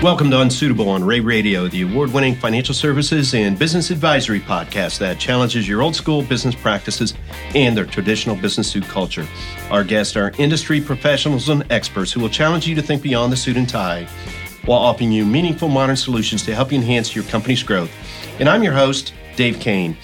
Welcome to Unsuitable on Rea Radio, the award winning financial services and business advisory podcast that challenges your old school business practices and their traditional business suit culture. Our guests are industry professionals and experts who will challenge you to think beyond the suit and tie while offering you meaningful modern solutions to help you enhance your company's growth. And I'm your host, Dave Kane.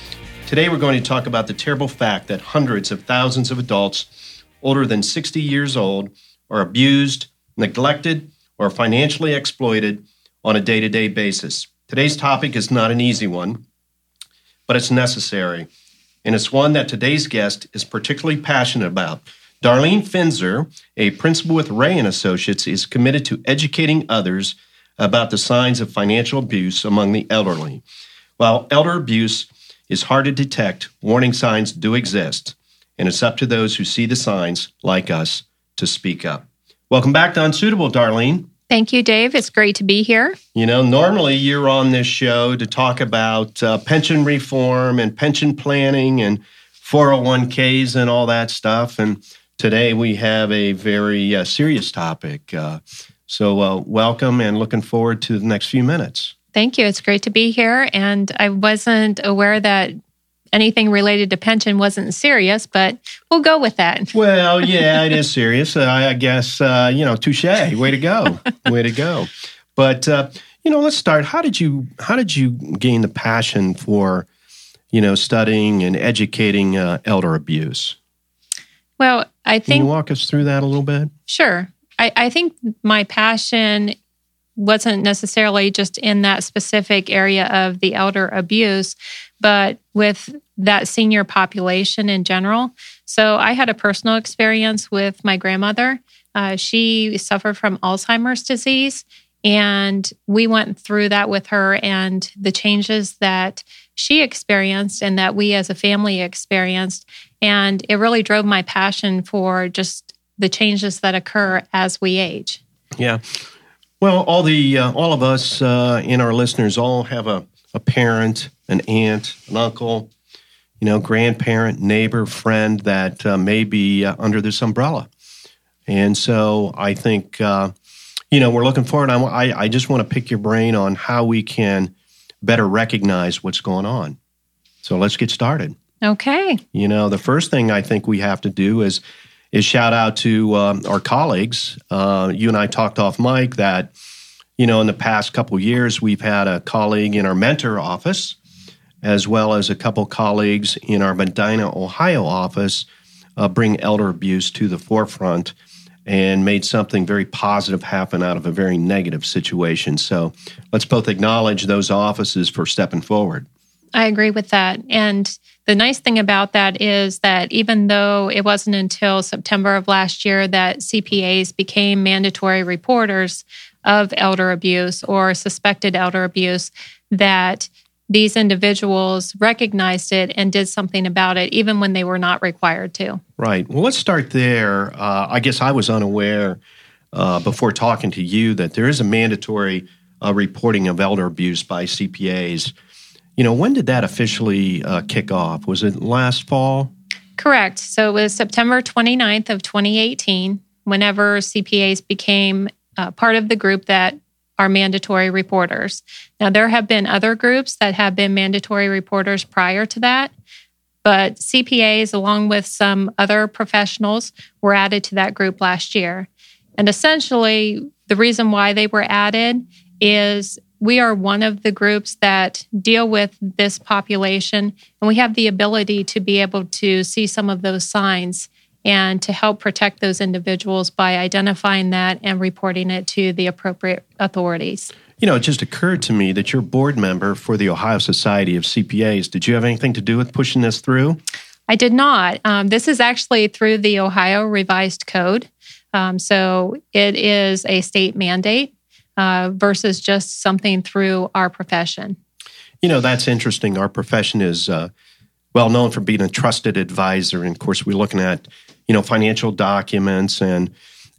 Today we're going to talk about the terrible fact that hundreds of thousands of adults older than 60 years old are abused, neglected, or financially exploited on a day to day basis. Today's topic is not an easy one, but it's necessary. And it's one that today's guest is particularly passionate about. Darlene Finzer, a principal with Rea and Associates, is committed to educating others about the signs of financial abuse among the elderly. While elder abuse is hard to detect, warning signs do exist, and it's up to those who see the signs, like us, to speak up. Welcome back to Unsuitable, Darlene. Thank you, Dave. It's great to be here. You know, normally you're on this show to talk about uh, pension reform and pension planning and 401ks and all that stuff. And today we have a very uh, serious topic. Uh, so, uh, welcome and looking forward to the next few minutes. Thank you. It's great to be here. And I wasn't aware that anything related to pension wasn't serious, but we'll go with that. Well, yeah, it is serious. Uh, I guess, uh, you know, touche. Way to go. Way to go. But, uh, you know, let's start. How did you how did you gain the passion for, you know, studying and educating uh, elder abuse? Well, I think. Can you walk us through that a little bit? Sure. I, I think my passion wasn't necessarily just in that specific area of the elder abuse, but with that senior population in general. So I had a personal experience with my grandmother. Uh, she suffered from Alzheimer's disease, and we went through that with her and the changes that she experienced and that we as a family experienced. And it really drove my passion for just the changes that occur as we age. Yeah. Well, all the uh, all of us uh, and our listeners all have a, a parent, an aunt, an uncle, you know, grandparent, neighbor, friend that uh, may be uh, under this umbrella. And so I think, uh, you know, we're looking forward. I, I just want to pick your brain on how we can better recognize what's going on. So let's get started. Okay. You know, the first thing I think we have to do is is shout out to um, our colleagues. Uh, you and I talked off mic that, you know, in the past couple years, we've had a colleague in our mentor office, as well as a couple colleagues in our Medina, Ohio office, uh, bring elder abuse to the forefront and made something very positive happen out of a very negative situation. So let's both acknowledge those offices for stepping forward. I agree with that. And the nice thing about that is that even though it wasn't until September of last year that CPAs became mandatory reporters of elder abuse or suspected elder abuse, that these individuals recognized it and did something about it, even when they were not required to. Right. Well, let's start there. Uh, I guess I was unaware uh, before talking to you that there is a mandatory uh, reporting of elder abuse by CPAs. You know, when did that officially uh, kick off? Was it last fall? Correct. So it was September 29th of 2018 whenever CPAs became uh, part of the group that are mandatory reporters. Now, there have been other groups that have been mandatory reporters prior to that, but CPAs, along with some other professionals, were added to that group last year. And essentially, the reason why they were added is we are one of the groups that deal with this population, and we have the ability to be able to see some of those signs and to help protect those individuals by identifying that and reporting it to the appropriate authorities. You know, it just occurred to me that you're board member for the Ohio Society of CPAs. Did you have anything to do with pushing this through? I did not. Um, this is actually through the Ohio Revised Code. Um, so it is a state mandate uh, versus just something through our profession. You know, that's interesting. Our profession is uh, well known for being a trusted advisor. And of course, we're looking at, you know, financial documents and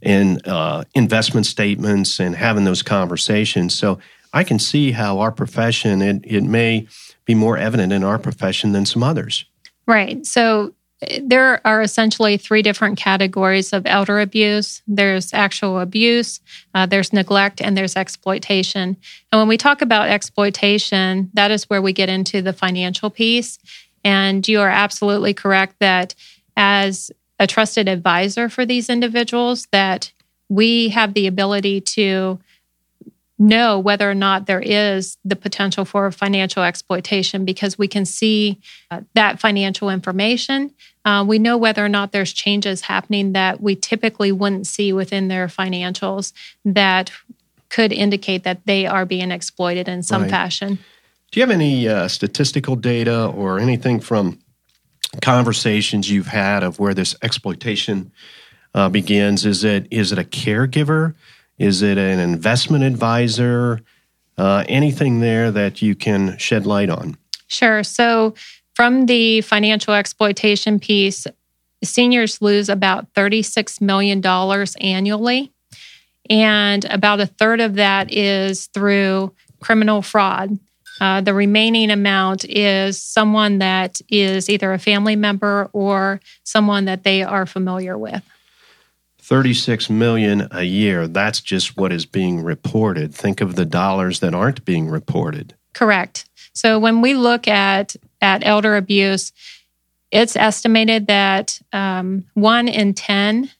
and uh, investment statements and having those conversations. So I can see how our profession, it, it may be more evident in our profession than some others. Right. So there are essentially three different categories of elder abuse there's actual abuse, uh, there's neglect, and there's exploitation. And when we talk about exploitation, that is where we get into the financial piece. And you are absolutely correct that as a trusted advisor for these individuals, that we have the ability to know whether or not there is the potential for financial exploitation because we can see uh, that financial information. Uh, we know whether or not there's changes happening that we typically wouldn't see within their financials that could indicate that they are being exploited in some right. fashion. Do you have any uh, statistical data or anything from conversations you've had of where this exploitation uh, begins? Is it is it a caregiver? Is it an investment advisor? Uh, anything there that you can shed light on? Sure. So, from the financial exploitation piece, seniors lose about $36 million annually. And about a third of that is through criminal fraud. Uh, the remaining amount is someone that is either a family member or someone that they are familiar with. 36 million a year. That's just what is being reported. Think of the dollars that aren't being reported. Correct. So when we look at at elder abuse, it's estimated that um, one in 10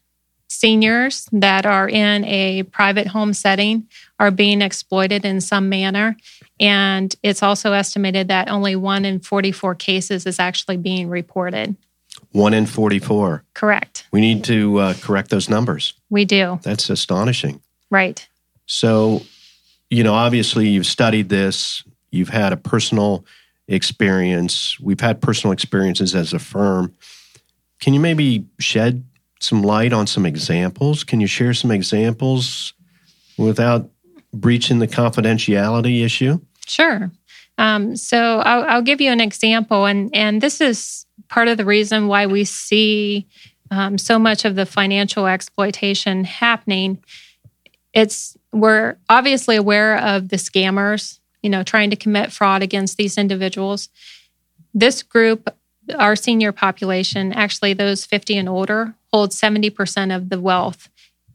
seniors that are in a private home setting are being exploited in some manner. And it's also estimated that only one in 44 cases is actually being reported. One in 44. Correct. We need to uh, correct those numbers. We do. That's astonishing. Right. So, you know, obviously you've studied this, you've had a personal experience. We've had personal experiences as a firm. Can you maybe shed some light on some examples? Can you share some examples without breaching the confidentiality issue? Sure. Um, so I'll, I'll, give you an example, and and this is part of the reason why we see um, so much of the financial exploitation happening. It's we're obviously aware of the scammers, you know, trying to commit fraud against these individuals. This group, our senior population, actually those 50 and older, hold 70% of the wealth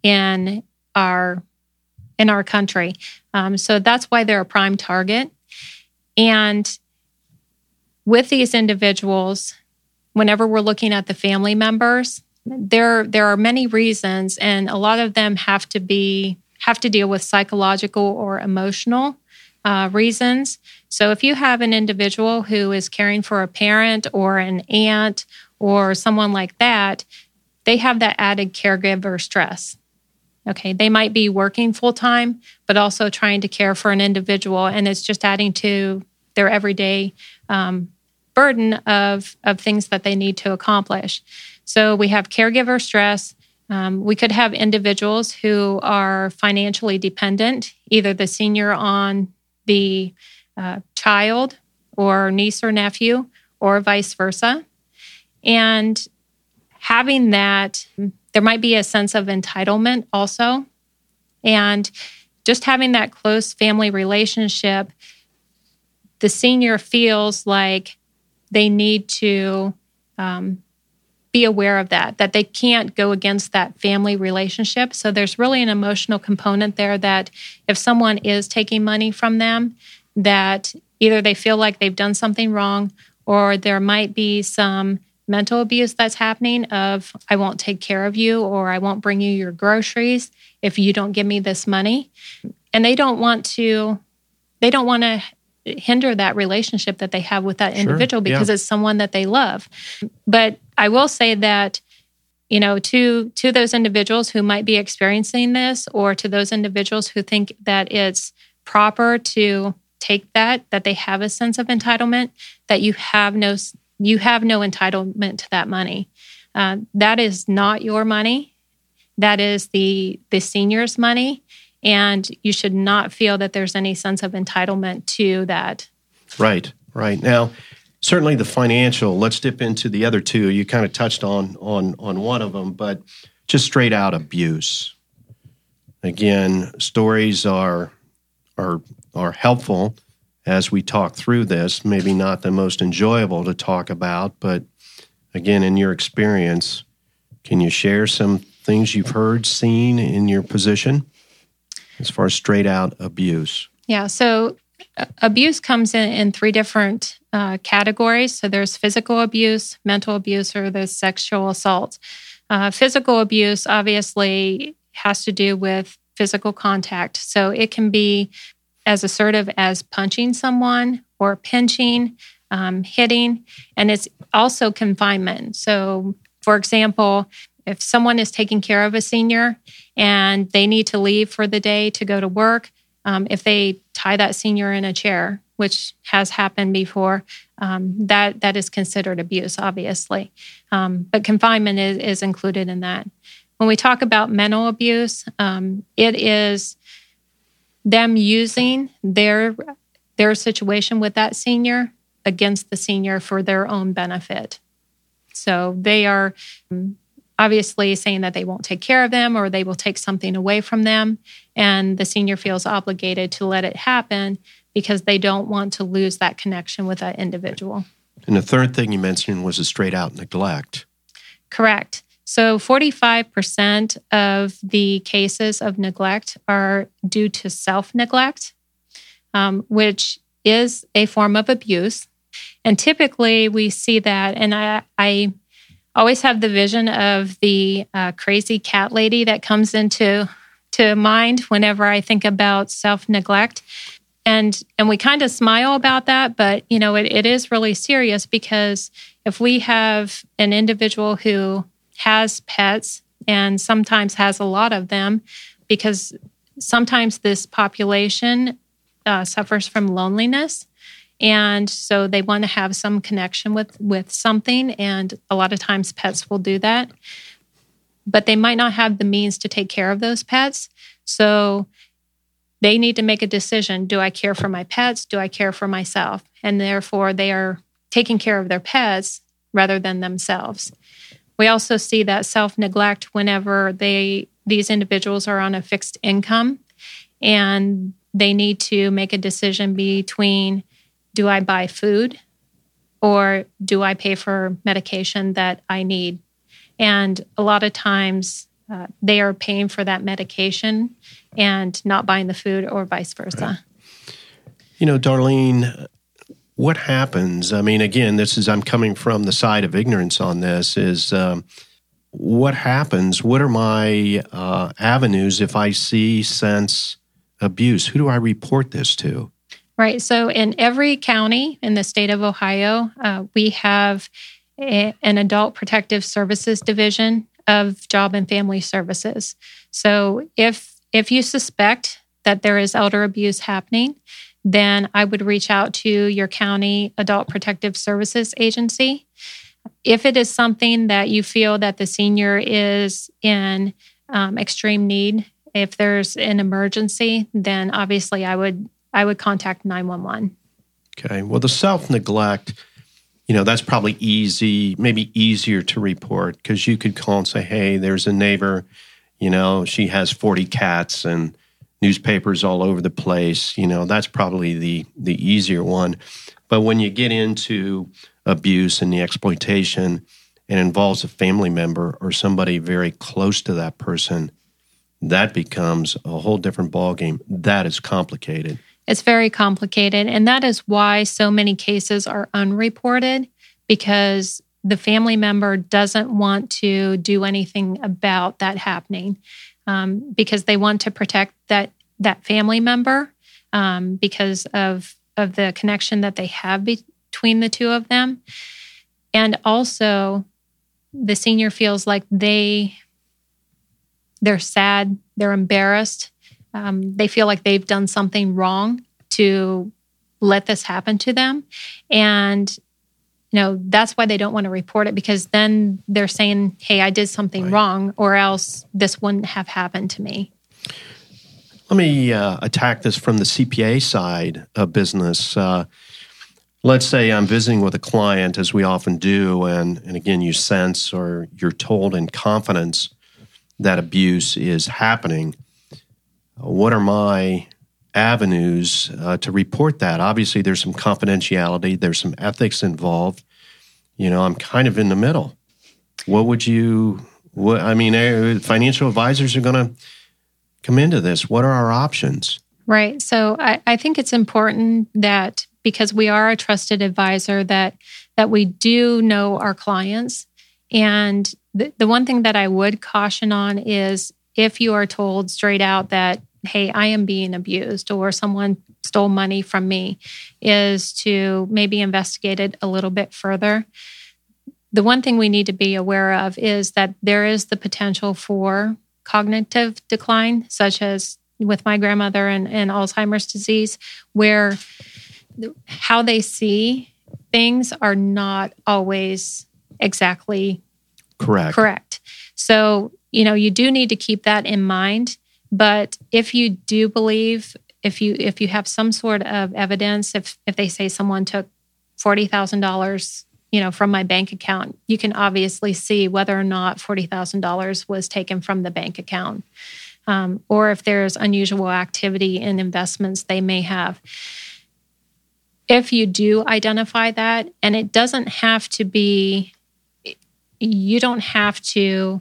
in our in our country. Um, so that's why they're a prime target. And with these individuals, whenever we're looking at the family members, there there are many reasons, and a lot of them have to be have to deal with psychological or emotional uh, reasons. So if you have an individual who is caring for a parent or an aunt or someone like that, they have that added caregiver stress. Okay, they might be working full time, but also trying to care for an individual, and it's just adding to their everyday um, burden of, of things that they need to accomplish. So we have caregiver stress. Um, we could have individuals who are financially dependent, either the senior on the uh, child or niece or nephew, or vice versa. And having that, there might be a sense of entitlement also. And just having that close family relationship, the senior feels like they need to um, be aware of that, that they can't go against that family relationship. So there's really an emotional component there that if someone is taking money from them, that either they feel like they've done something wrong or there might be some mental abuse that's happening of I won't take care of you or I won't bring you your groceries if you don't give me this money. And they don't want to they don't want to hinder that relationship that they have with that individual sure, because yeah. it's someone that they love. But I will say that you know to to those individuals who might be experiencing this or to those individuals who think that it's proper to take that that they have a sense of entitlement that you have no you have no entitlement to that money uh, that is not your money that is the the senior's money and you should not feel that there's any sense of entitlement to that. Right, right. Now, certainly the financial, let's dip into the other two. You kind of touched on on on one of them, but just straight out abuse. Again, stories are are are helpful as we talk through this. Maybe not the most enjoyable to talk about, but again, in your experience, can you share some things you've heard, seen in your position as far as straight out abuse? Yeah. So uh, abuse comes in, in three different uh, categories. So there's physical abuse, mental abuse, or there's sexual assault. Uh, physical abuse obviously has to do with physical contact. So it can be as assertive as punching someone or pinching, um, hitting, and it's also confinement. So, for example, if someone is taking care of a senior and they need to leave for the day to go to work, um, if they tie that senior in a chair, which has happened before, um, that that is considered abuse, obviously. Um, but confinement is, is included in that. When we talk about mental abuse, um, it is them using their their situation with that senior against the senior for their own benefit. So they are um, obviously saying that they won't take care of them or they will take something away from them. And the senior feels obligated to let it happen because they don't want to lose that connection with that individual. And the third thing you mentioned was a straight out neglect. Correct. So 45% of the cases of neglect are due to self neglect, um, which is a form of abuse. And typically we see that, and I, I always have the vision of the uh, crazy cat lady that comes into to mind whenever I think about self neglect. And and we kind of smile about that, but you know it, it is really serious because if we have an individual who has pets and sometimes has a lot of them, because sometimes this population uh, suffers from loneliness. And so they want to have some connection with with something. And a lot of times pets will do that. But they might not have the means to take care of those pets. So they need to make a decision. Do i care for my pets? Do i care for myself? And therefore they are taking care of their pets rather than themselves we also see that self neglect whenever they these individuals are on a fixed income and they need to make a decision between do I buy food or do I pay for medication that I need? And a lot of times uh, they are paying for that medication and not buying the food or vice versa. Right. You know, Darlene, what happens? I mean, again, this is, I'm coming from the side of ignorance on this, is um, what happens? What are my uh, avenues if I see, sense abuse? Who do I report this to? Right. So in every county in the state of Ohio, uh, we have a, an adult protective services division of job and family services. So if if you suspect that there is elder abuse happening, then I would reach out to your county adult protective services agency. If it is something that you feel that the senior is in um, extreme need, if there's an emergency, then obviously I would I would contact 911. Okay. Well, the self neglect, you know, that's probably easy, maybe easier to report because you could call and say, hey, there's a neighbor, you know, she has 40 cats and newspapers all over the place. You know, that's probably the, the easier one. But when you get into abuse and the exploitation, and involves a family member or somebody very close to that person, that becomes a whole different ballgame. That is complicated. It's very complicated. And that is why so many cases are unreported because the family member doesn't want to do anything about that happening um, because they want to protect that that family member um, because of of the connection that they have between the two of them, and also the senior feels like they they're sad, they're embarrassed, um, they feel like they've done something wrong to let this happen to them. And, you know, that's why they don't want to report it because then they're saying, hey, I did something right. wrong, or else this wouldn't have happened to me. Let me uh, attack this from the CPA side of business. Uh, let's say I'm visiting with a client, as we often do, and, and again, you sense or you're told in confidence that abuse is happening what are my avenues uh, to report that? Obviously, there's some confidentiality, there's some ethics involved. you know, I'm kind of in the middle. What would you, what, I mean, eh, financial advisors are going to come into this. What are our options? Right. So I, I think it's important that because we are a trusted advisor that that we do know our clients. And the, the one thing that I would caution on is if you are told straight out that, hey, I am being abused or someone stole money from me, is to maybe investigate it a little bit further. The one thing we need to be aware of is that there is the potential for cognitive decline, such as with my grandmother and, and Alzheimer's disease, where how they see things are not always exactly correct. Correct. So, you know, you do need to keep that in mind, but if you do believe if you if you have some sort of evidence if if they say someone took $40,000 you know from my bank account you can obviously see whether or not $40,000 was taken from the bank account. Um, or if there's unusual activity in investments they may have. If you do identify that, and it doesn't have to be, you don't have to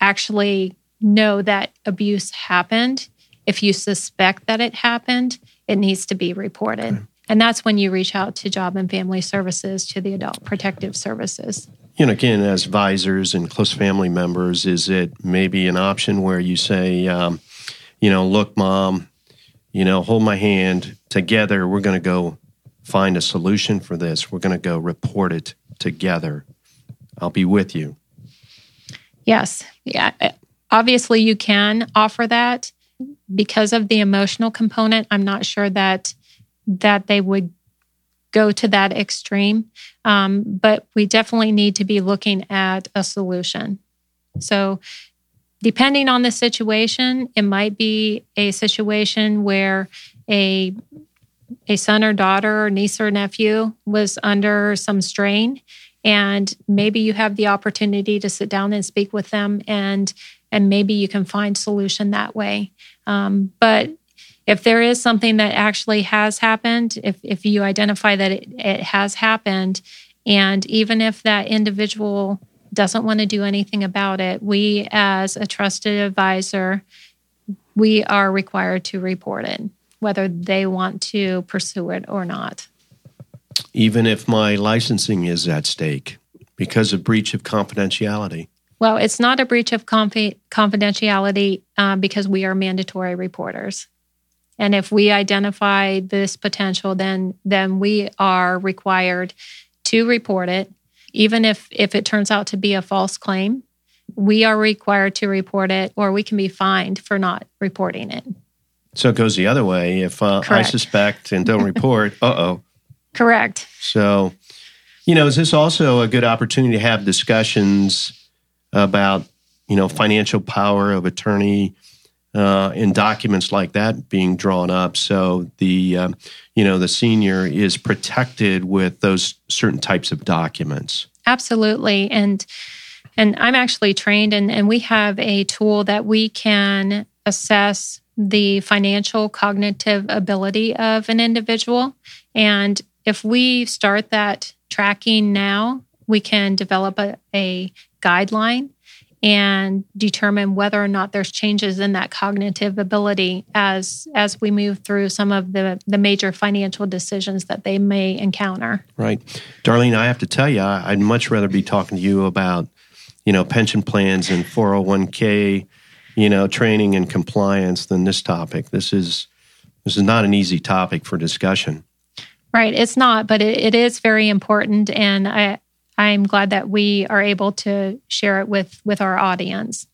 actually know that abuse happened. If you suspect that it happened, it needs to be reported. Okay. And that's when you reach out to Job and Family Services, to the Adult Protective Services. You know, again, as advisors and close family members, is it maybe an option where you say, um, you know, look, mom, you know, hold my hand. Together, we're going to go find a solution for this. We're going to go report it together. I'll be with you. Yes. Yeah. Obviously, you can offer that because of the emotional component. I'm not sure that that they would go to that extreme, um, but we definitely need to be looking at a solution. So depending on the situation, it might be a situation where a a son or daughter or niece or nephew was under some strain and maybe you have the opportunity to sit down and speak with them and and maybe you can find solution that way um, but if there is something that actually has happened if, if you identify that it, it has happened and even if that individual doesn't want to do anything about it, we, as a trusted advisor, we are required to report it, whether they want to pursue it or not. Even if my licensing is at stake because of breach of confidentiality. Well, it's not a breach of confidentiality uh, because we are mandatory reporters. And if we identify this potential, then then we are required to report it. Even if if it turns out to be a false claim we are required to report it or we can be fined for not reporting it. So it goes the other way. If uh, i suspect and don't report uh-oh. Correct. So you know is this also a good opportunity to have discussions about you know financial power of attorney uh, and documents like that being drawn up. So the um, you know the senior is protected with those certain types of documents. Absolutely, and and I'm actually trained, and and we have a tool that we can assess the financial cognitive ability of an individual, and if we start that tracking now, we can develop a, a guideline and determine whether or not there's changes in that cognitive ability as as we move through some of the the major financial decisions that they may encounter. Right. Darlene, I have to tell you, I'd much rather be talking to you about, you know, pension plans and 401k, you know, training and compliance than this topic. This is this is not an easy topic for discussion. Right, it's not, but it, it is very important, and I, I'm glad that we are able to share it with with our audience.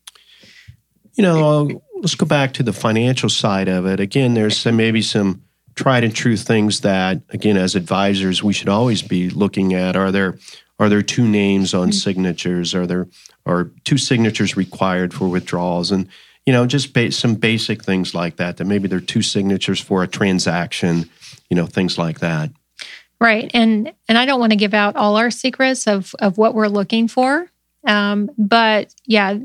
You know, let's go back to the financial side of it. Again, there's some, maybe some tried and true things that, again, as advisors, we should always be looking at. Are there are there two names on mm-hmm. signatures? Are there are two signatures required for withdrawals? And you know, just ba- some basic things like that. That maybe there are two signatures for a transaction. You know, things like that. Right. And and I don't want to give out all our secrets of of what we're looking for. Um, but yeah,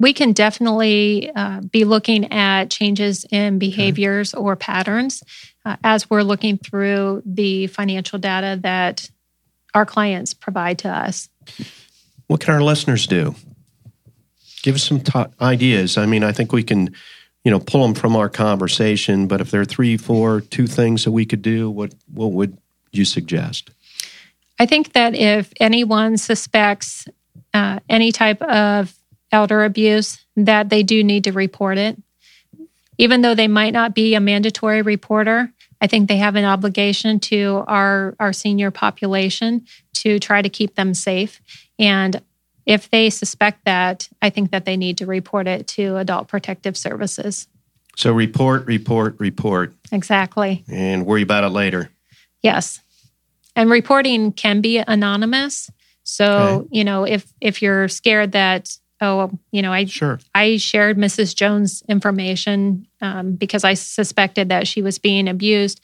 we can definitely uh, be looking at changes in behaviors okay. or patterns uh, as we're looking through the financial data that our clients provide to us. What can our listeners do? Give us some t- ideas. I mean, I think we can, you know, pull them from our conversation. But if there are three, four, two things that we could do, what what would you suggest? I think that if anyone suspects uh, any type of elder abuse, that they do need to report it. Even though they might not be a mandatory reporter, I think they have an obligation to our, our senior population to try to keep them safe. And if they suspect that, I think that they need to report it to Adult Protective Services. So report, report, report. Exactly. And worry about it later. Yes. And reporting can be anonymous. So, okay. you know, if if you're scared that oh, you know, I sure. I shared Mrs. Jones' information um, because I suspected that she was being abused.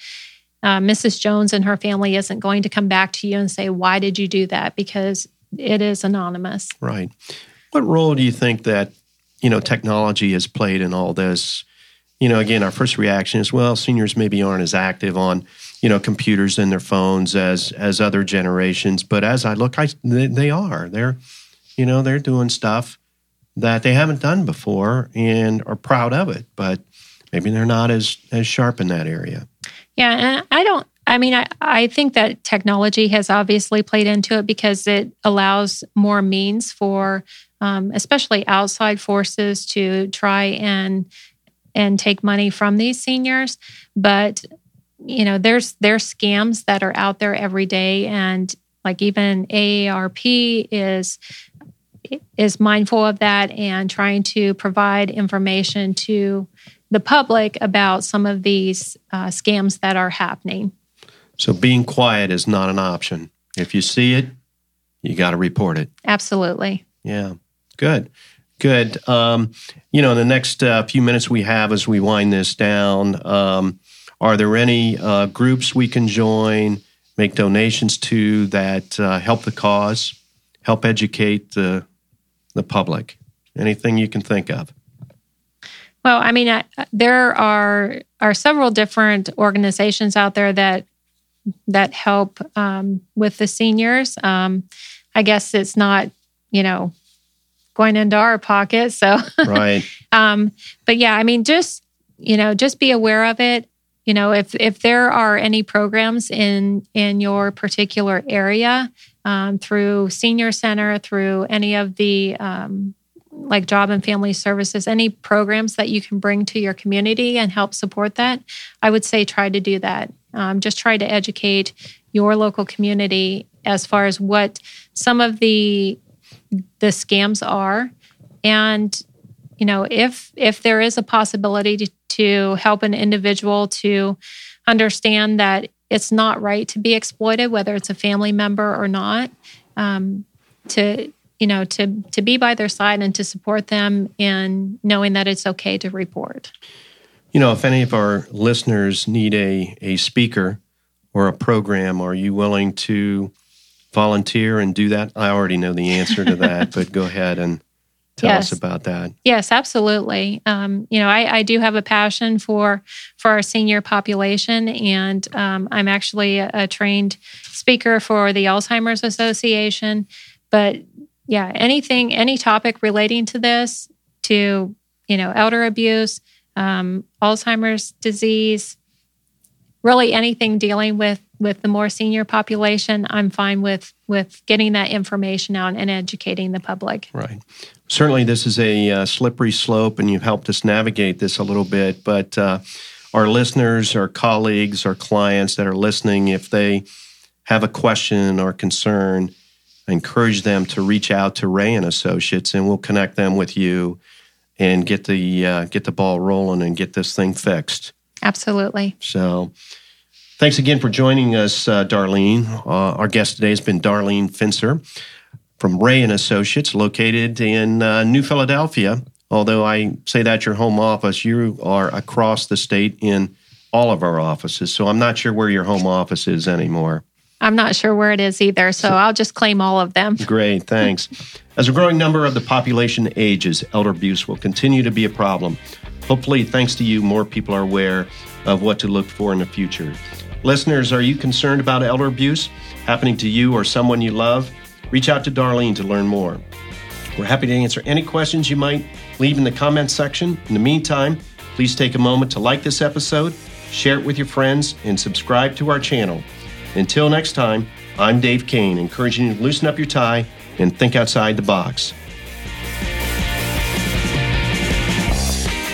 Uh, Mrs. Jones and her family isn't going to come back to you and say, "Why did you do that?" Because it is anonymous. Right. What role do you think that you know technology has played in all this? You know, again, our first reaction is, well, seniors maybe aren't as active on you know computers and their phones as as other generations. But as I look, I they, they are. They're you know they're doing stuff that they haven't done before and are proud of it, but maybe they're not as as sharp in that area. Yeah, and I don't I mean, I, I think that technology has obviously played into it because it allows more means for, um, especially outside forces, to try and and take money from these seniors. But you know, there's there's scams that are out there every day, and like even AARP is is mindful of that and trying to provide information to the public about some of these uh, scams that are happening. So being quiet is not an option. If you see it, you got to report it. Absolutely. Yeah. Good. Good. Um, you know, in the next uh, few minutes we have as we wind this down, um, are there any uh, groups we can join, make donations to that uh, help the cause, help educate the the public? Anything you can think of? Well, I mean, I, there are are several different organizations out there that that help um, with the seniors. Um, I guess it's not, you know, going into our pocket. So, right. um, but yeah, I mean, just you know, just be aware of it. You know, if if there are any programs in in your particular area um, through senior center, through any of the um, like job and family services, any programs that you can bring to your community and help support that, I would say try to do that. Um, just try to educate your local community as far as what some of the the scams are, and you know if if there is a possibility to, to help an individual to understand that it's not right to be exploited, whether it's a family member or not. Um, to you know to to be by their side and to support them in knowing that it's okay to report you know if any of our listeners need a a speaker or a program are you willing to volunteer and do that i already know the answer to that but go ahead and tell yes. us about that. Yes absolutely. Um, you know I, I, do have a passion for for our senior population and um, i'm actually a, a trained speaker for the alzheimer's association. But yeah, anything, any topic relating to this, to you know, elder abuse, um, Alzheimer's disease, really anything dealing with with the more senior population, I'm fine with with getting that information out and educating the public. Right. Certainly, this is a uh, slippery slope, and you've helped us navigate this a little bit. But uh, our listeners, our colleagues, our clients that are listening, if they have a question or concern, encourage them to reach out to Rea and Associates, and we'll connect them with you and get the uh, get the ball rolling and get this thing fixed. Absolutely. So, thanks again for joining us, uh, Darlene. Uh, our guest today has been Darlene Finzer from Rea and Associates, located in uh, New Philadelphia. Although I say that your home office, you are across the state in all of our offices. So I'm not sure where your home office is anymore. I'm not sure where it is either, so I'll just claim all of them. Great, thanks. As a growing number of the population ages, elder abuse will continue to be a problem. Hopefully, thanks to you, more people are aware of what to look for in the future. Listeners, are you concerned about elder abuse? happening to you or someone you love, reach out to Darlene to learn more. We're happy to answer any questions you might leave in the comments section. In the meantime, please take a moment to like this episode, share it with your friends, and subscribe to our channel. Until next time, I'm Dave Kane, encouraging you to loosen up your tie and think outside the box.